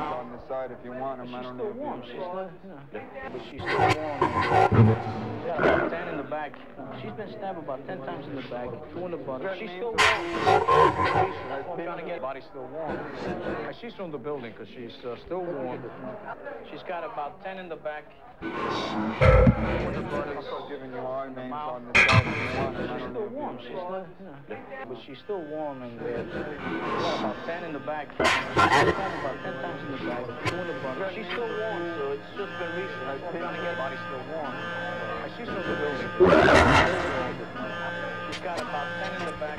on the side if you want them. She's still warm. She's not, yeah. but she's still warm. She's about ten in the back. She's been stabbed about ten times in the back. Two in the buttocks. She's still warm. I'm trying to get body still warm. Uh, she's from the building because she's uh, still warm. She's got about ten in the back. Giving you our names on the side if you want them. She's still warm. She's not, yeah. But she's still warm and she's got about 10 in the back. She's about 10 times in the back. Two in the butt. She's still warm, so it's just been recent. I'm trying to get body still warm. Uh, she's from the building. She's got about 10 in the back.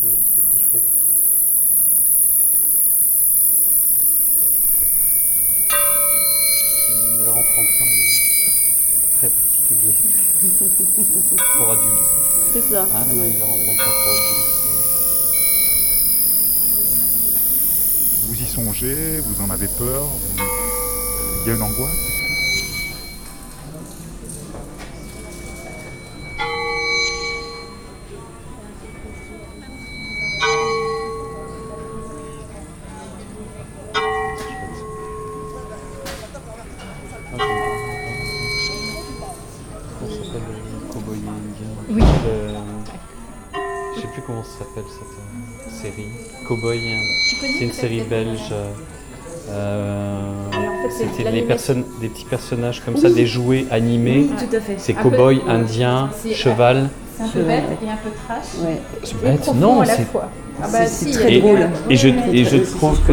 C'est très chouette. C'est un univers enfantin mais très particulier. pour adultes. C'est ça. Hein, un ouais. univers enfantin pour adultes. Vous y songez, vous en avez peur, vous- il y a une angoisse. Série belge. euh, euh, C'était les personnes, des petits personnages comme Oui. ça, des jouets animés. Oui, tout à fait. C'est peu- cowboy, indien, cheval. C'est un peu bête et un peu trash. Ouais. Bête, non, à la c'est fois. Ah bah si, très des- et, drôle. et je, et je trouve que